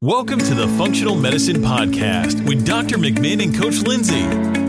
Welcome to the Functional Medicine Podcast with Dr. McMinn and Coach Lindsay.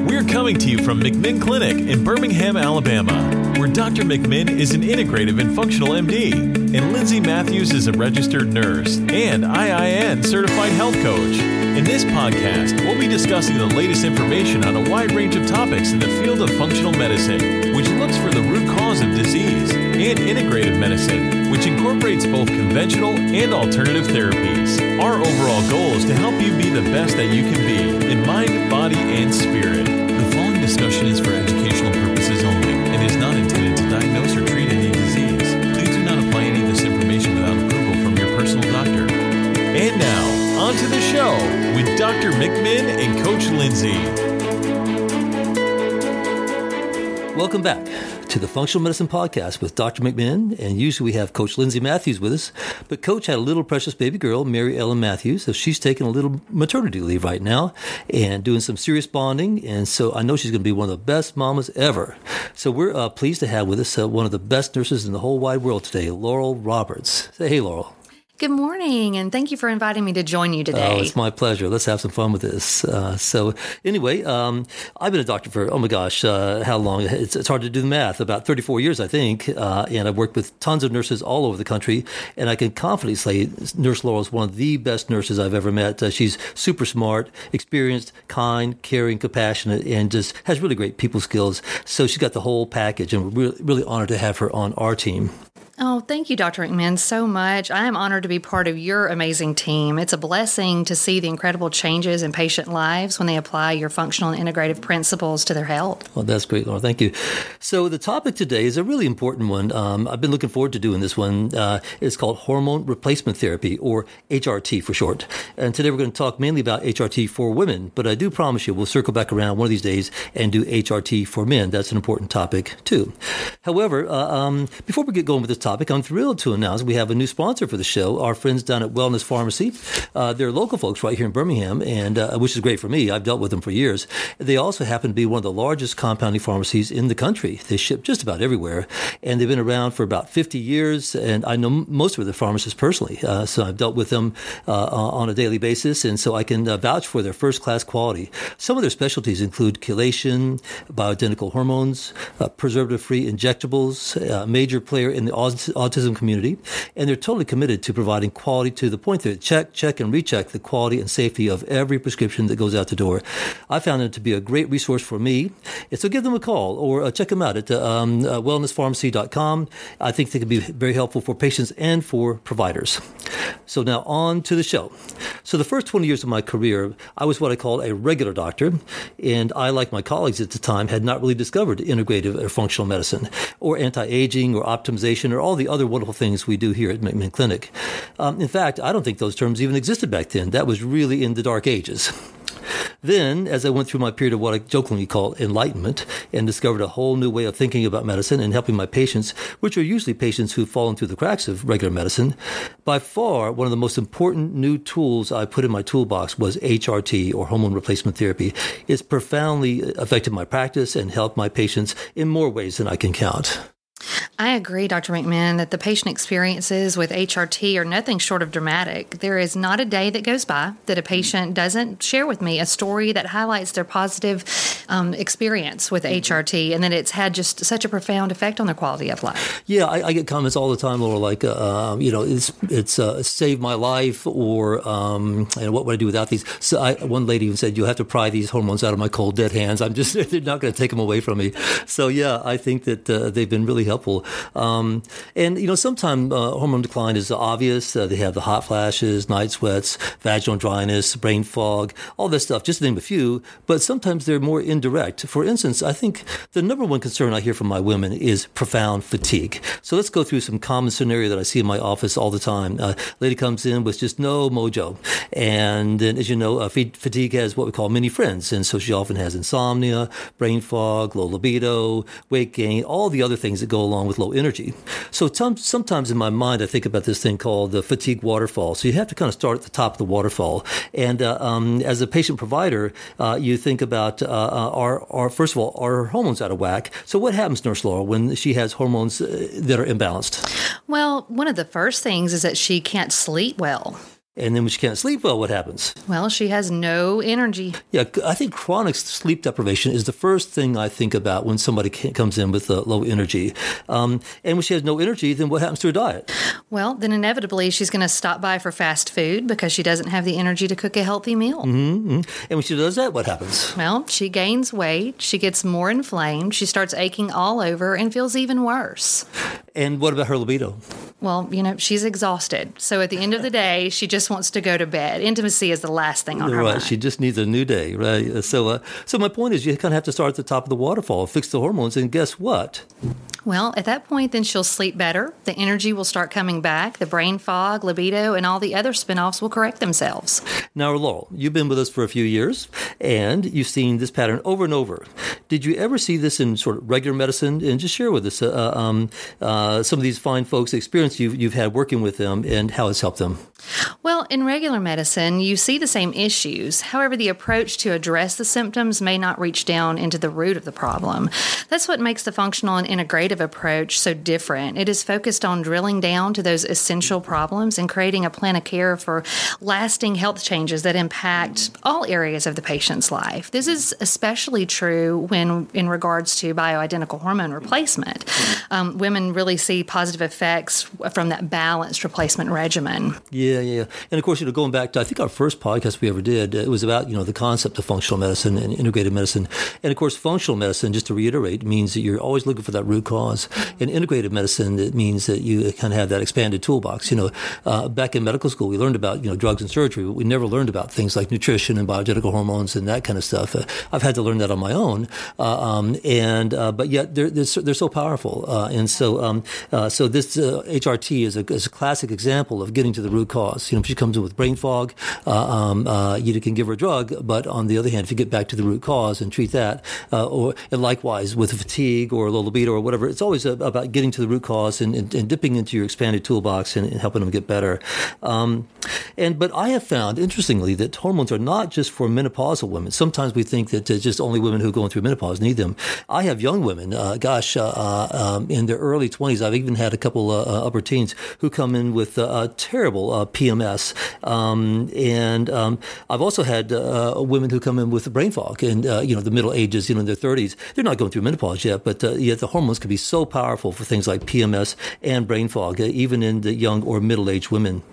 We're coming to you from McMinn Clinic in Birmingham, Alabama, where Dr. McMinn is an integrative and functional MD, and Lindsay Matthews is a registered nurse and IIN certified health coach. In this podcast, we'll be discussing the latest information on a wide range of topics in the field of functional medicine, which looks for the root cause of disease, and integrative medicine, which incorporates both conventional and alternative therapies. Our overall goal is to help you be the best that you can be in mind, body, and spirit. The following discussion is for educational purposes only and is not intended to diagnose or treat any disease. Please do not apply any of this information without approval from your personal doctor. And now, on to the show with Dr. McMinn and Coach Lindsay. Welcome back to the Functional Medicine Podcast with Dr. McMinn. And usually we have Coach Lindsay Matthews with us. But Coach had a little precious baby girl, Mary Ellen Matthews. So she's taking a little maternity leave right now and doing some serious bonding. And so I know she's going to be one of the best mamas ever. So we're uh, pleased to have with us uh, one of the best nurses in the whole wide world today, Laurel Roberts. Say hey, Laurel. Good morning, and thank you for inviting me to join you today. Oh, it's my pleasure. Let's have some fun with this. Uh, so, anyway, um, I've been a doctor for, oh my gosh, uh, how long? It's, it's, hard to do the math. About 34 years, I think. Uh, and I've worked with tons of nurses all over the country. And I can confidently say Nurse Laurel is one of the best nurses I've ever met. Uh, she's super smart, experienced, kind, caring, compassionate, and just has really great people skills. So, she's got the whole package, and we're really, really honored to have her on our team. Oh, thank you, Dr. McMinn, so much. I am honored to be part of your amazing team. It's a blessing to see the incredible changes in patient lives when they apply your functional and integrative principles to their health. Well, that's great, Laura. Thank you. So, the topic today is a really important one. Um, I've been looking forward to doing this one. Uh, it's called hormone replacement therapy, or HRT for short. And today we're going to talk mainly about HRT for women, but I do promise you we'll circle back around one of these days and do HRT for men. That's an important topic, too. However, uh, um, before we get going with this topic, topic, I'm thrilled to announce we have a new sponsor for the show. Our friends down at Wellness Pharmacy. Uh, they're local folks right here in Birmingham, and uh, which is great for me. I've dealt with them for years. They also happen to be one of the largest compounding pharmacies in the country. They ship just about everywhere, and they've been around for about 50 years. And I know most of the pharmacists personally, uh, so I've dealt with them uh, on a daily basis, and so I can uh, vouch for their first class quality. Some of their specialties include chelation, bioidentical hormones, uh, preservative free injectables, major player in the autism community, and they're totally committed to providing quality to the point that check, check, and recheck the quality and safety of every prescription that goes out the door. I found it to be a great resource for me. So give them a call or uh, check them out at um, uh, wellnesspharmacy.com. I think they can be very helpful for patients and for providers. So now on to the show. So the first 20 years of my career, I was what I called a regular doctor, and I, like my colleagues at the time, had not really discovered integrative or functional medicine or anti-aging or optimization or all the other wonderful things we do here at McMinn Clinic. Um, in fact, I don't think those terms even existed back then. That was really in the dark ages. Then, as I went through my period of what I jokingly call enlightenment and discovered a whole new way of thinking about medicine and helping my patients, which are usually patients who've fallen through the cracks of regular medicine, by far one of the most important new tools I put in my toolbox was HRT or hormone replacement therapy. It's profoundly affected my practice and helped my patients in more ways than I can count. I agree, Dr. McMinn, that the patient experiences with HRT are nothing short of dramatic. There is not a day that goes by that a patient doesn't share with me a story that highlights their positive um, experience with HRT and that it's had just such a profound effect on their quality of life. Yeah, I, I get comments all the time, Laura, like, uh, um, you know, it's it's uh, saved my life, or um, and what would I do without these? So I, one lady even said, "You have to pry these hormones out of my cold, dead hands." I'm just they're not going to take them away from me. So yeah, I think that uh, they've been really helpful. Um, and, you know, sometimes uh, hormone decline is obvious. Uh, they have the hot flashes, night sweats, vaginal dryness, brain fog, all this stuff, just to name a few. But sometimes they're more indirect. For instance, I think the number one concern I hear from my women is profound fatigue. So let's go through some common scenario that I see in my office all the time. Uh, lady comes in with just no mojo. And then, as you know, uh, fatigue has what we call many friends. And so she often has insomnia, brain fog, low libido, weight gain, all the other things that go along with low energy. So t- sometimes in my mind, I think about this thing called the fatigue waterfall. So you have to kind of start at the top of the waterfall. And uh, um, as a patient provider, uh, you think about uh, uh our, our, first of all, are hormones out of whack? So what happens, Nurse Laura, when she has hormones uh, that are imbalanced? Well, one of the first things is that she can't sleep well. And then when she can't sleep well, what happens? Well, she has no energy. Yeah, I think chronic sleep deprivation is the first thing I think about when somebody comes in with uh, low energy. Um, and when she has no energy, then what happens to her diet? Well, then inevitably she's going to stop by for fast food because she doesn't have the energy to cook a healthy meal. Mm-hmm. And when she does that, what happens? Well, she gains weight, she gets more inflamed, she starts aching all over, and feels even worse. And what about her libido? Well, you know, she's exhausted. So at the end of the day, she just wants to go to bed. Intimacy is the last thing on her mind. She just needs a new day, right? So, uh, so my point is, you kind of have to start at the top of the waterfall, fix the hormones, and guess what? Well, at that point, then she'll sleep better. The energy will start coming back. The brain fog, libido, and all the other spinoffs will correct themselves. Now, Laurel, you've been with us for a few years, and you've seen this pattern over and over. Did you ever see this in sort of regular medicine? And just share with us uh, um, uh, some of these fine folks' experience you've, you've had working with them and how it's helped them. Well, in regular medicine, you see the same issues. However, the approach to address the symptoms may not reach down into the root of the problem. That's what makes the functional and integrative approach so different. It is focused on drilling down to those essential problems and creating a plan of care for lasting health changes that impact all areas of the patient's life. This is especially true when, in regards to bioidentical hormone replacement. Um, women really see positive effects from that balanced replacement regimen. Yeah, yeah, and of course, you know, going back to I think our first podcast we ever did, it was about you know the concept of functional medicine and integrated medicine, and of course, functional medicine, just to reiterate, means that you're always looking for that root cause. In integrative medicine, it means that you kind of have that expanded toolbox. You know, uh, back in medical school, we learned about you know drugs and surgery, but we never learned about things like nutrition and bioidentical hormones and that kind of stuff. Uh, I've had to learn that on my own, uh, um, and uh, but yet they're, they're so, they're so powerful, uh, and so um, so this HRT is a, is a classic example of getting to the root cause. You know, if she comes in with brain fog, um, you can give her a drug, but on the other hand, if you get back to the root cause and treat that, or and likewise with fatigue or low libido or whatever, it's always about getting to the root cause and, and, and dipping into your expanded toolbox and, and helping them get better. Um, and but I have found, interestingly, that hormones are not just for menopausal women. Sometimes we think that just only women who are going through menopause need them. I have young women, uh, gosh, uh, um, in their early 20s. I've even had a couple uh, upper teens who come in with a terrible PMS. Um, and um, I've also had uh, women who come in with brain fog and, uh, you know, the middle ages, you know, in their 30s. They're not going through menopause yet, but uh, yet the hormones can be so powerful for things like PMS and brain fog, uh, even in the young or middle aged women.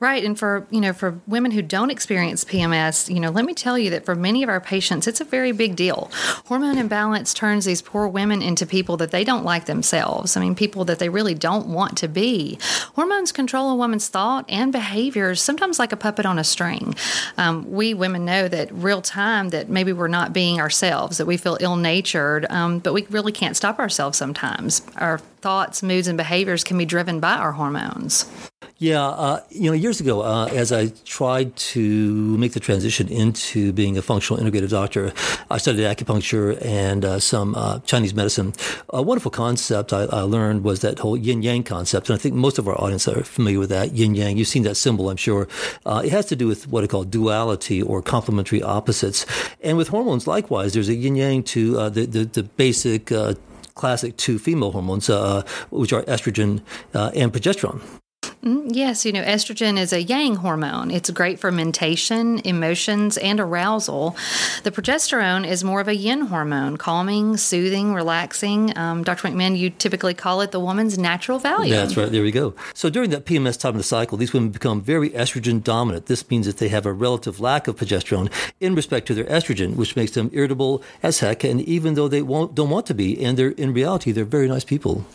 Right, and for you know for women who don't experience PMS, you know, let me tell you that for many of our patients, it's a very big deal. Hormone imbalance turns these poor women into people that they don't like themselves. I mean, people that they really don't want to be. Hormones control a woman's thought and behaviors, sometimes like a puppet on a string. Um, we women know that real time that maybe we're not being ourselves, that we feel ill natured, um, but we really can't stop ourselves sometimes. Our thoughts, moods, and behaviors can be driven by our hormones. Yeah, uh, you know, years ago, uh, as I tried to make the transition into being a functional integrative doctor, I studied acupuncture and uh, some uh, Chinese medicine. A wonderful concept I, I, learned was that whole yin yang concept, and I think most of our audience are familiar with that yin yang. You've seen that symbol, I'm sure. Uh, it has to do with what I call duality or complementary opposites, and with hormones, likewise, there's a yin yang to uh, the, the, the basic classic two female hormones, uh, which are estrogen uh, and progesterone. Mm, yes, you know, estrogen is a yang hormone. It's great for mentation, emotions, and arousal. The progesterone is more of a yin hormone, calming, soothing, relaxing. Um, Dr. McMinn, you typically call it the woman's natural Valium. That's right. There we go. So during that PMS time of the cycle, these women become very estrogen dominant. This means that they have a relative lack of progesterone in respect to their estrogen, which makes them irritable as heck. And even though they won't, don't want to be, and they're in reality, they're very nice people.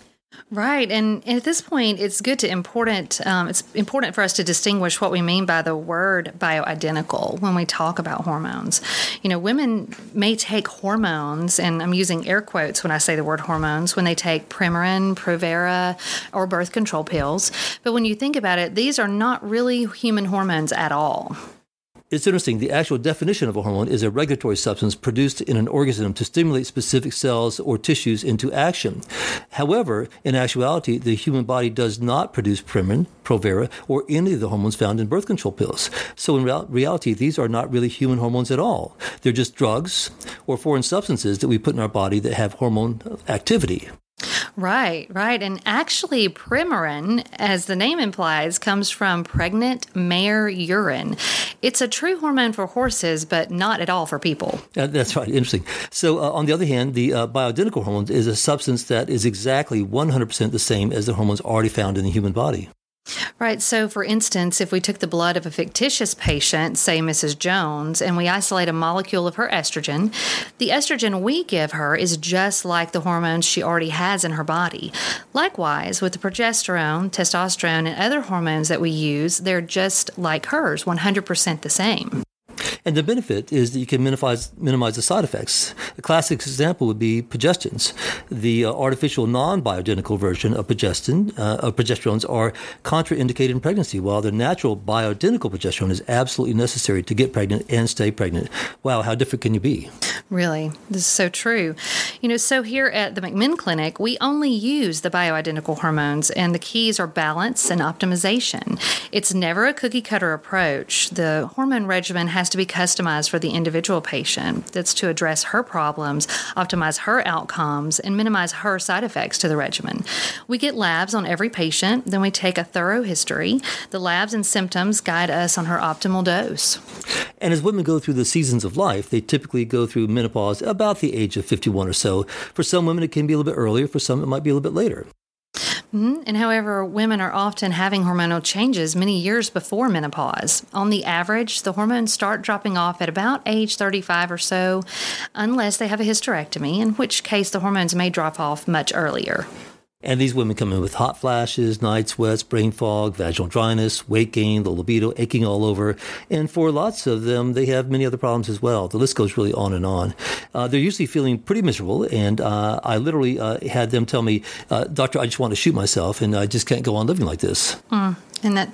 Right, and at this point, it's good to important. Um, it's important for us to distinguish what we mean by the word bioidentical when we talk about hormones. You know, women may take hormones, and I'm using air quotes when I say the word hormones, when they take Premarin, Provera, or birth control pills. But when you think about it, these are not really human hormones at all. It's interesting. The actual definition of a hormone is a regulatory substance produced in an organism to stimulate specific cells or tissues into action. However, in actuality, the human body does not produce Premarin, Provera, or any of the hormones found in birth control pills. So in reality, these are not really human hormones at all. They're just drugs or foreign substances that we put in our body that have hormone activity. Right, right. And actually, Premarin, as the name implies, comes from pregnant mare urine. It's a true hormone for horses, but not at all for people. Uh, that's right. Interesting. So, uh, on the other hand, the uh, bioidentical hormone is a substance that is exactly 100% the same as the hormones already found in the human body. Right. So, for instance, if we took the blood of a fictitious patient, say Mrs. Jones, and we isolate a molecule of her estrogen, the estrogen we give her is just like the hormones she already has in her body. Likewise, with the progesterone, testosterone, and other hormones that we use, they're just like hers, 100% the same. And the benefit is that you can minimize, minimize the side effects. A classic example would be progestins. The uh, artificial non-bioidentical version of progestin, uh, of progesterones are contraindicated in pregnancy, while the natural bioidentical progesterone is absolutely necessary to get pregnant and stay pregnant. Wow, how different can you be? Really, this is so true. You know, so here at the McMinn Clinic, we only use the bioidentical hormones, and the keys are balance and optimization. It's never a cookie cutter approach. The hormone regimen has to be customized for the individual patient. That's to address her problems, optimize her outcomes, and minimize her side effects to the regimen. We get labs on every patient, then we take a thorough history. The labs and symptoms guide us on her optimal dose. And as women go through the seasons of life, they typically go through menopause about the age of 51 or so. For some women, it can be a little bit earlier. For some, it might be a little bit later. Mm-hmm. And however, women are often having hormonal changes many years before menopause. On the average, the hormones start dropping off at about age 35 or so, unless they have a hysterectomy, in which case the hormones may drop off much earlier. And these women come in with hot flashes, night sweats, brain fog, vaginal dryness, weight gain, the libido aching all over. And for lots of them, they have many other problems as well. The list goes really on and on. Uh, they're usually feeling pretty miserable. And uh, I literally uh, had them tell me, uh, Doctor, I just want to shoot myself and I just can't go on living like this. Mm. And that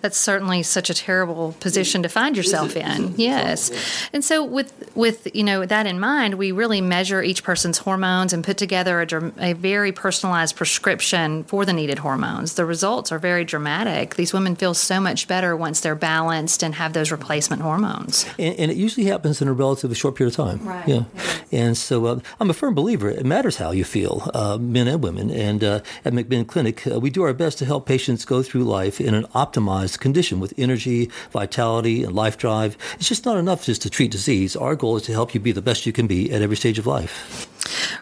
that's certainly such a terrible position to find yourself in. Yes. And so with with you know that in mind, we really measure each person's hormones and put together a, a very personalized prescription for the needed hormones. The results are very dramatic. These women feel so much better once they're balanced and have those replacement hormones. And, and it usually happens in a relatively short period of time. Right. Yeah. And so uh, I'm a firm believer. It matters how you feel, uh, men and women. And uh, at McMinn Clinic, uh, we do our best to help patients go through life in an optimized condition with energy, vitality, and life drive. It's just not enough just to treat disease. Our goal is to help you be the best you can be at every stage of life.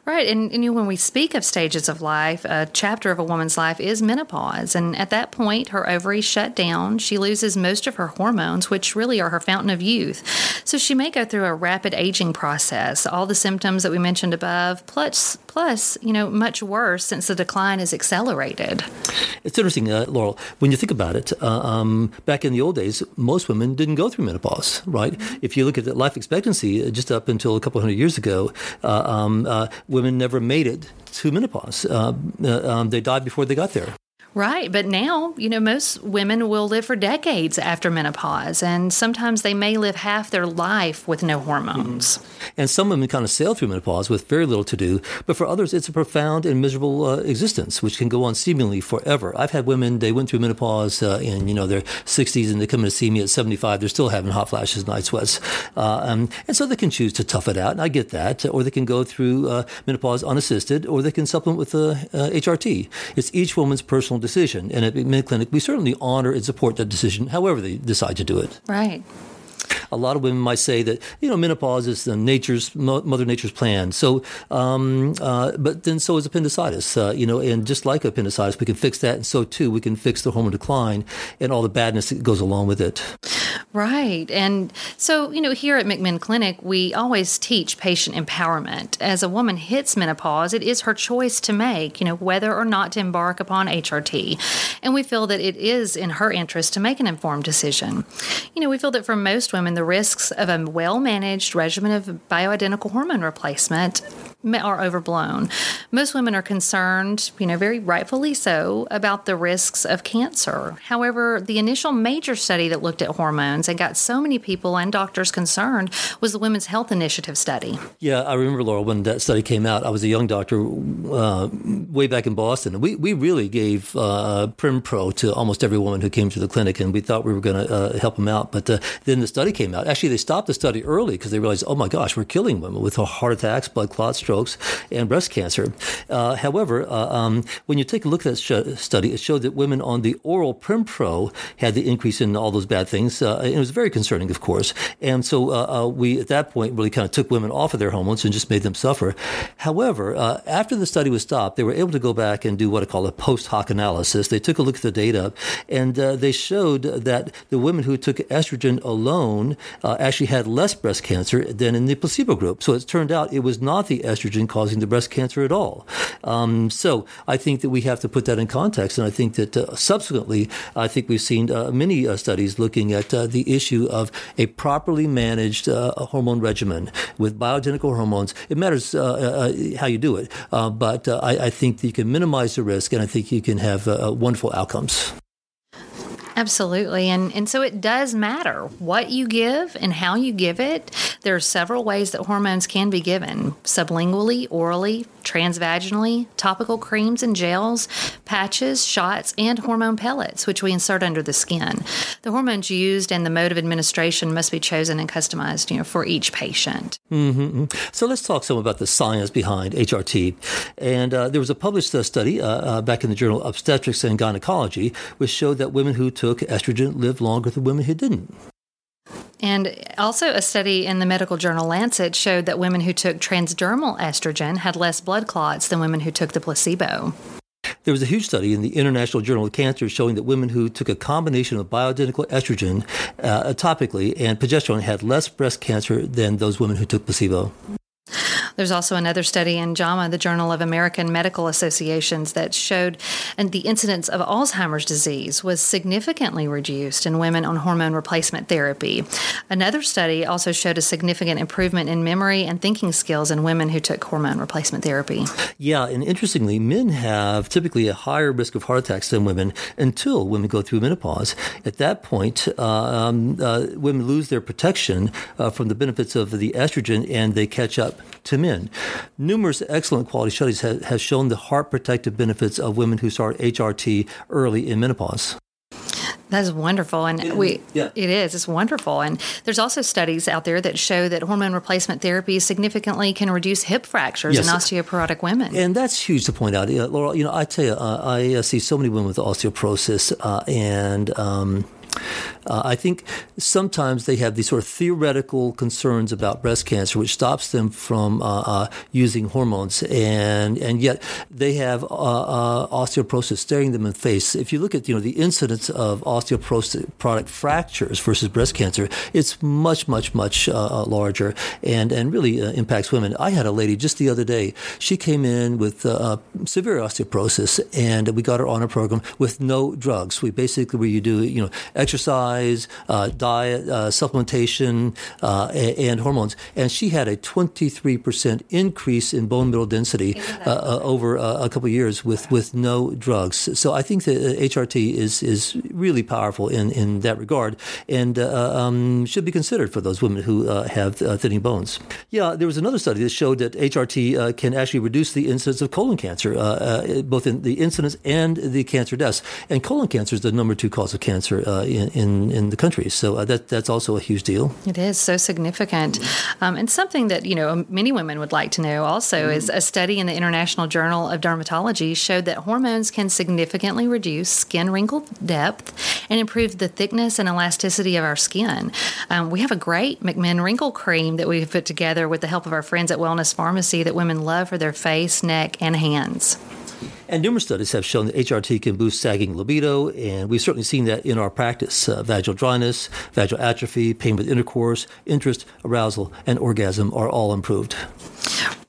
Right. And, and, you know, when we speak of stages of life, a chapter of a woman's life is menopause. And at that point, her ovaries shut down. She loses most of her hormones, which really are her fountain of youth. So she may go through a rapid aging process, all the symptoms that we mentioned above, plus, plus you know, much worse since the decline is accelerated. It's interesting, uh, Laurel, when you think about it, uh, um, back in the old days, most women didn't go through menopause, right? Mm-hmm. If you look at the life expectancy, uh, just up until a couple hundred years ago, uh, um, uh, women never made it to menopause. Uh, uh, um, they died before they got there. Right. But now, you know, most women will live for decades after menopause, and sometimes they may live half their life with no hormones. Mm-hmm. And some women kind of sail through menopause with very little to do, but for others, it's a profound and miserable uh, existence, which can go on seemingly forever. I've had women, they went through menopause uh, in, you know, their 60s, and they come in to see me at 75. They're still having hot flashes, and night sweats. Uh, um, and so they can choose to tough it out, and I get that. Or they can go through uh, menopause unassisted, or they can supplement with HRT. Uh, it's each woman's personal decision. And at McMinn Clinic, we certainly honor and support that decision, however they decide to do it. Right a lot of women might say that you know menopause is the nature's mother nature's plan. So, um, uh, but then so is appendicitis. Uh, you know, and just like appendicitis, we can fix that, and so too we can fix the hormone decline and all the badness that goes along with it. Right, and so you know here at McMinn Clinic, we always teach patient empowerment. As a woman hits menopause, it is her choice to make. You know whether or not to embark upon HRT, and we feel that it is in her interest to make an informed decision. You know, we feel that for most women, the risks of a well managed regimen of bioidentical hormone replacement are overblown. Most women are concerned, you know, very rightfully so, about the risks of cancer. However, the initial major study that looked at hormones and got so many people and doctors concerned was the Women's Health Initiative study. Yeah, I remember, Laura, when that study came out. I was a young doctor uh, way back in Boston. We, we really gave uh, Pro to almost every woman who came to the clinic, and we thought we were going to uh, help them out. But uh, then the study came out. Actually, they stopped the study early because they realized, oh my gosh, we're killing women with heart attacks, blood clots, and breast cancer. Uh, however, uh, um, when you take a look at that sh- study, it showed that women on the oral Prempro had the increase in all those bad things. Uh, it was very concerning, of course. And so uh, uh, we, at that point, really kind of took women off of their hormones and just made them suffer. However, uh, after the study was stopped, they were able to go back and do what I call a post hoc analysis. They took a look at the data and they showed that the women who took estrogen alone actually had less breast cancer than in the placebo group. So it turned out it was not the estrogen causing the breast cancer at all. Um, so I think that we have to put that in context. And I think that uh, subsequently, I think we've seen uh, many uh, studies looking at uh, the issue of a properly managed uh, hormone regimen with bioidentical hormones. It matters uh, how you do it, but I, I, think that you can minimize the risk, and I think you can have wonderful outcomes. Absolutely. And and so it does matter what you give and how you give it. There are several ways that hormones can be given sublingually, orally, transvaginally, topical creams and gels, patches, shots, and hormone pellets, which we insert under the skin. The hormones used and the mode of administration must be chosen and customized, you know, for each patient. Mm-hmm. So let's talk some about the science behind HRT. And uh, there was a published uh, study uh, uh, back in the journal Obstetrics and Gynecology, which showed that women who took estrogen lived longer than women who didn't. And also, a study in the medical journal Lancet showed that women who took transdermal estrogen had less blood clots than women who took the placebo. There was a huge study in the International Journal of Cancer showing that women who took a combination of bioidentical estrogen uh, topically and progesterone had less breast cancer than those women who took placebo. There's also another study in JAMA, the Journal of American Medical Associations, that showed and the incidence of Alzheimer's disease was significantly reduced in women on hormone replacement therapy. Another study also showed a significant improvement in memory and thinking skills in women who took hormone replacement therapy. Yeah, and interestingly, men have typically a higher risk of heart attacks than women until women go through menopause. At that point, uh, um, uh, women lose their protection uh, from the benefits of the estrogen and they catch up to men. Numerous excellent quality studies have, have shown the heart protective benefits of women who start HRT early in menopause. That's wonderful, and it, we yeah. it is. It's wonderful, and there's also studies out there that show that hormone replacement therapy significantly can reduce hip fractures yes. in osteoporotic women. And that's huge to point out, uh, Laurel. You know, I tell you, uh, I uh, see so many women with osteoporosis, uh, and um, uh, I think sometimes they have these sort of theoretical concerns about breast cancer, which stops them from uh, uh, using hormones, and and yet they have uh, uh, osteoporosis staring them in the face. If you look at you know the incidence of osteoporotic fractures versus breast cancer, it's much much much uh, larger, and and really impacts women. I had a lady just the other day. She came in with severe osteoporosis, and we got her on a program with no drugs. We basically where you do you know exercise, uh, diet, uh, supplementation, uh, and, and, hormones. And she had a 23% increase in bone mineral density uh, uh, over a couple of years with, with no drugs. So I think that HRT is, is really powerful in, in that regard and um, should be considered for those women who have thinning bones. Yeah, there was another study that showed that HRT can actually reduce the incidence of colon cancer, both in the incidence and the cancer deaths. And colon cancer is the number two cause of cancer uh, in, in, the country. So uh, that that's also a huge deal. It is so significant, um, and something that you know many women would like to know also mm-hmm. is a study in the International Journal of Dermatology showed that hormones can significantly reduce skin wrinkle depth and improve the thickness and elasticity of our skin. Um, we have a great McMinn wrinkle cream that we've put together with the help of our friends at Wellness Pharmacy that women love for their face, neck, and hands. And numerous studies have shown that HRT can boost sagging libido, and we've certainly seen that in our practice. Uh, vaginal dryness, vaginal atrophy, pain with intercourse, interest, arousal, and orgasm are all improved.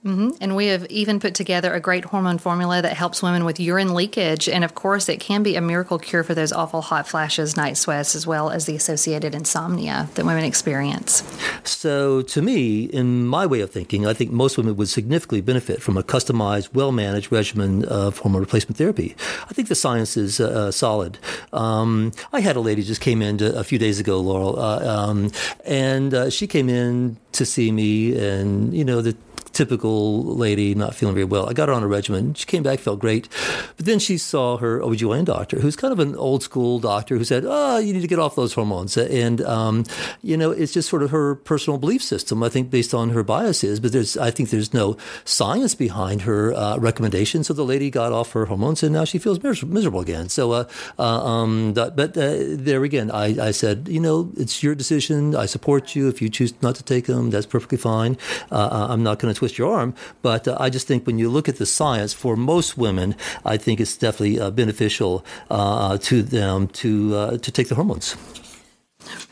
Mm-hmm. And we have even put together a great hormone formula that helps women with urine leakage. And of course, it can be a miracle cure for those awful hot flashes, night sweats, as well as the associated insomnia that women experience. So, to me, in my way of thinking, I think most women would significantly benefit from a customized, well managed regimen of hormone replacement therapy. I think the science is uh, uh, solid. Um, I had a lady just came in a few days ago, Laurel, uh, um, and uh, she came in to see me, and, you know, the typical lady, not feeling very well. I got her on a regimen. She came back, felt great. But then she saw her OBGYN doctor, who's kind of an old school doctor who said, oh, you need to get off those hormones. And, um, you know, it's just sort of her personal belief system, I think, based on her biases. But there's, I think there's no science behind her uh, recommendation. So the lady got off her hormones and now she feels miserable again. So, uh, uh, um, but uh, there again, I, I said, you know, it's your decision. I support you. If you choose not to take them, that's perfectly fine. Uh, I'm not going to twist your arm. But uh, I just think when you look at the science, for most women, I think it's definitely uh, beneficial uh, to them to to take the hormones.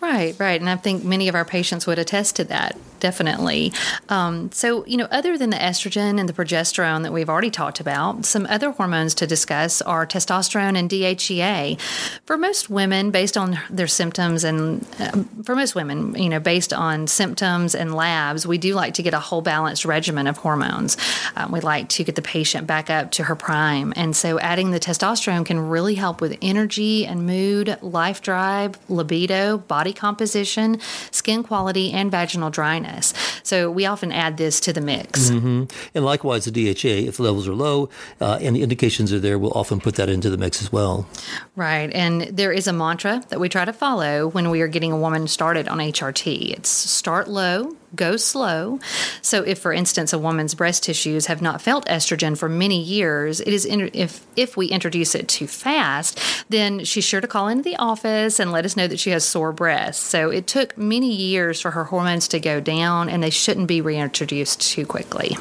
Right, right. And I think many of our patients would attest to that, definitely. Um, so, you know, other than the estrogen and the progesterone that we've already talked about, some other hormones to discuss are testosterone and DHEA. For most women, based on their symptoms, and uh, for most women, you know, based on symptoms and labs, we do like to get a whole balanced regimen of hormones. Um, we like to get the patient back up to her prime. And so, adding the testosterone can really help with energy and mood, life drive, libido body composition, skin quality, and vaginal dryness. So we often add this to the mix. Mm-hmm. And likewise, the DHEA, if the levels are low uh, and the indications are there, we'll often put that into the mix as well. Right. And there is a mantra that we try to follow when we are getting a woman started on HRT it's start low, go slow. So, if, for instance, a woman's breast tissues have not felt estrogen for many years, it is in, if if we introduce it too fast, then she's sure to call into the office and let us know that she has sore breasts. So, it took many years for her hormones to go down, and they shouldn't be reintroduced too quickly.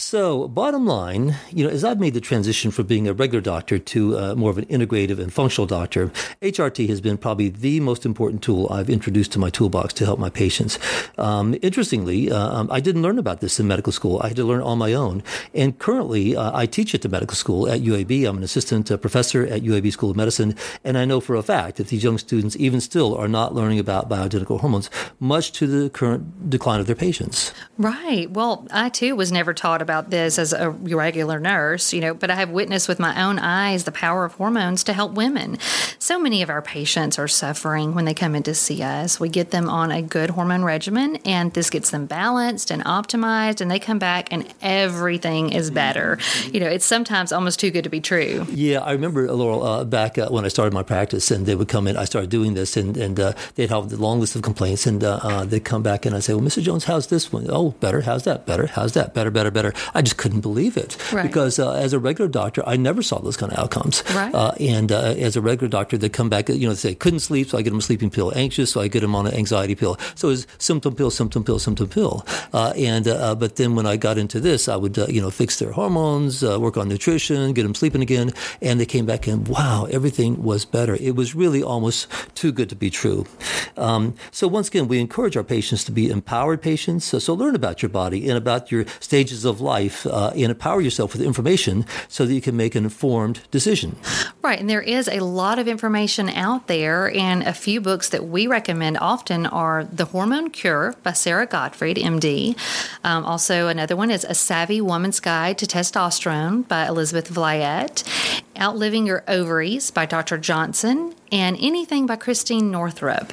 So, bottom line, you know, as I've made the transition from being a regular doctor to uh, more of an integrative and functional doctor, HRT has been probably the most important tool I've introduced to my toolbox to help my patients. Um, interestingly, uh, um, I didn't learn about this in medical school. I had to learn on my own. And currently, uh, I teach at the medical school at UAB. I'm an assistant uh, professor at UAB School of Medicine. And I know for a fact that these young students, even still, are not learning about bioidentical hormones, much to the current decline of their patients. Right. Well, I too was never taught about about this as a regular nurse, you know, but I have witnessed with my own eyes the power of hormones to help women. So many of our patients are suffering when they come in to see us. We get them on a good hormone regimen, and this gets them balanced and optimized, and they come back and everything is better. You know, it's sometimes almost too good to be true. Yeah, I remember, Laurel, uh, back uh, when I started my practice, and they would come in, I started doing this, and, and uh, they'd have the long list of complaints, and uh, uh, they'd come back and I'd say, Well, Mr. Jones, how's this one? Oh, better. How's that? Better. How's that? Better, better, better. I just couldn't believe it right. because uh, as a regular doctor, I never saw those kind of outcomes. Right. Uh, and uh, as a regular doctor, they come back, you know, they say couldn't sleep, so I get them a sleeping pill. Anxious, so I get them on an anxiety pill. So it's symptom pill, symptom pill, symptom pill. Uh, and uh, but then when I got into this, I would you know fix their hormones, work on nutrition, get them sleeping again, and they came back and wow, everything was better. It was really almost too good to be true. Um, so once again, we encourage our patients to be empowered patients. So, so learn about your body and about your stages of life uh, and empower yourself with information so that you can make an informed decision. Right. And there is a lot of information out there. And a few books that we recommend often are The Hormone Cure by Sara Gottfried, MD. Um, also, another one is A Savvy Woman's Guide to Testosterone by Elizabeth Vliet. Outliving Your Ovaries by Dr. Johnson, and Anything by Christine Northrup.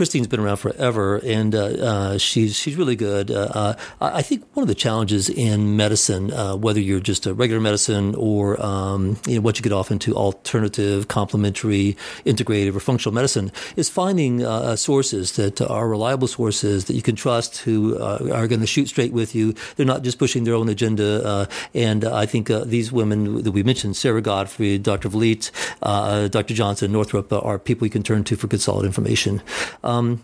Christine's been around forever, and uh, uh, she's she's really good. Uh, uh I think one of the challenges in medicine, uh, whether you're just a regular medicine or um, you know what you get off into alternative, complementary, integrative, or functional medicine, is finding uh, sources that are reliable sources that you can trust, who are going to shoot straight with you. They're not just pushing their own agenda. and I think these women that we mentioned, Sara Gottfried, Dr. Vliet, Dr. Johnson, Northrup, are people you can turn to for good, solid information. Um,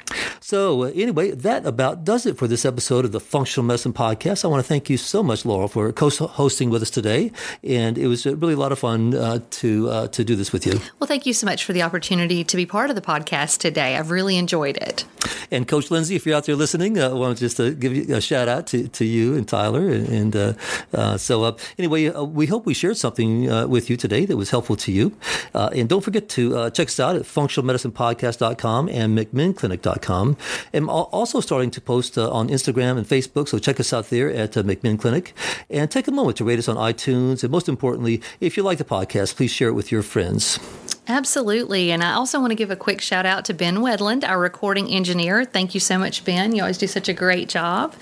so, uh, anyway, that about does it for this episode of the Functional Medicine Podcast. I want to thank you so much, Laurel, for co hosting with us today. And it was really a lot of fun uh, to, uh, to do this with you. Well, thank you so much for the opportunity to be part of the podcast today. I've really enjoyed it. And Coach Lindsay, if you're out there listening, uh, I want to just uh, give you a shout out to, to you and Tyler. And, and so, anyway, we hope we shared something with you today that was helpful to you. and don't forget to check us out at functionalmedicinepodcast.com and McMinn I'm also starting to post uh, on Instagram and Facebook, so check us out there at uh, McMinn Clinic. And take a moment to rate us on iTunes. And most importantly, if you like the podcast, please share it with your friends. Absolutely. And I also want to give a quick shout out to Ben Wedland, our recording engineer. Thank you so much, Ben. You always do such a great job.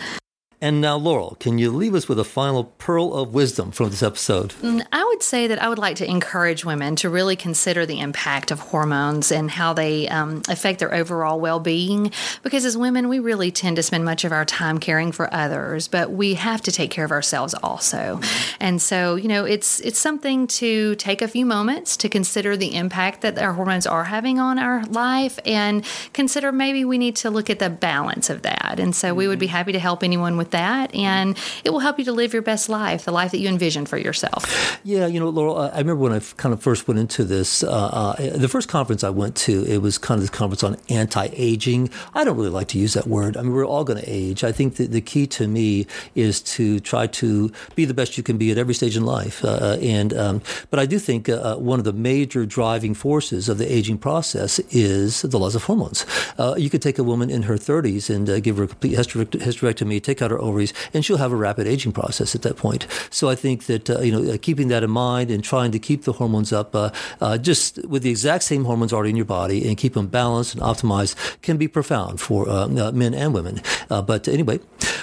And now, Laurel, can you leave us with a final pearl of wisdom from this episode? Mm, I would say that I would like to encourage women to really consider the impact of hormones and how they um, affect their overall well being. Because as women, we really tend to spend much of our time caring for others, but we have to take care of ourselves also. And so, you know, it's it's something to take a few moments to consider the impact that our hormones are having on our life and consider maybe we need to look at the balance of that. And so, we would be happy to help anyone with that, and it will help you to live your best life, the life that you envision for yourself. Yeah, you know, Laurel, I remember when I kind of first went into this, uh, uh, the first conference I went to, it was kind of this conference on anti aging. I don't really like to use that word. I mean, we're all going to age. I think that the key to me is to try to be the best you can be at every stage in life. Uh, and um, But I do think uh, one of the major driving forces of the aging process is the loss of hormones. Uh, you could take a woman in her 30s and uh, give her a complete hysterectomy, take out her ovaries, and she'll have a rapid aging process at that point. So I think that, uh, you know, uh, keeping that in mind and trying to keep the hormones up uh, just with the exact same hormones already in your body and keep them balanced and optimized can be profound for men and women. but anyway,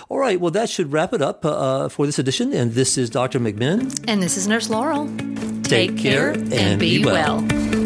all right. Well, that should wrap it up uh, for this edition. And this is Dr. McMinn. And this is Nurse Laurel. Take, Take care, care, and, be well. well.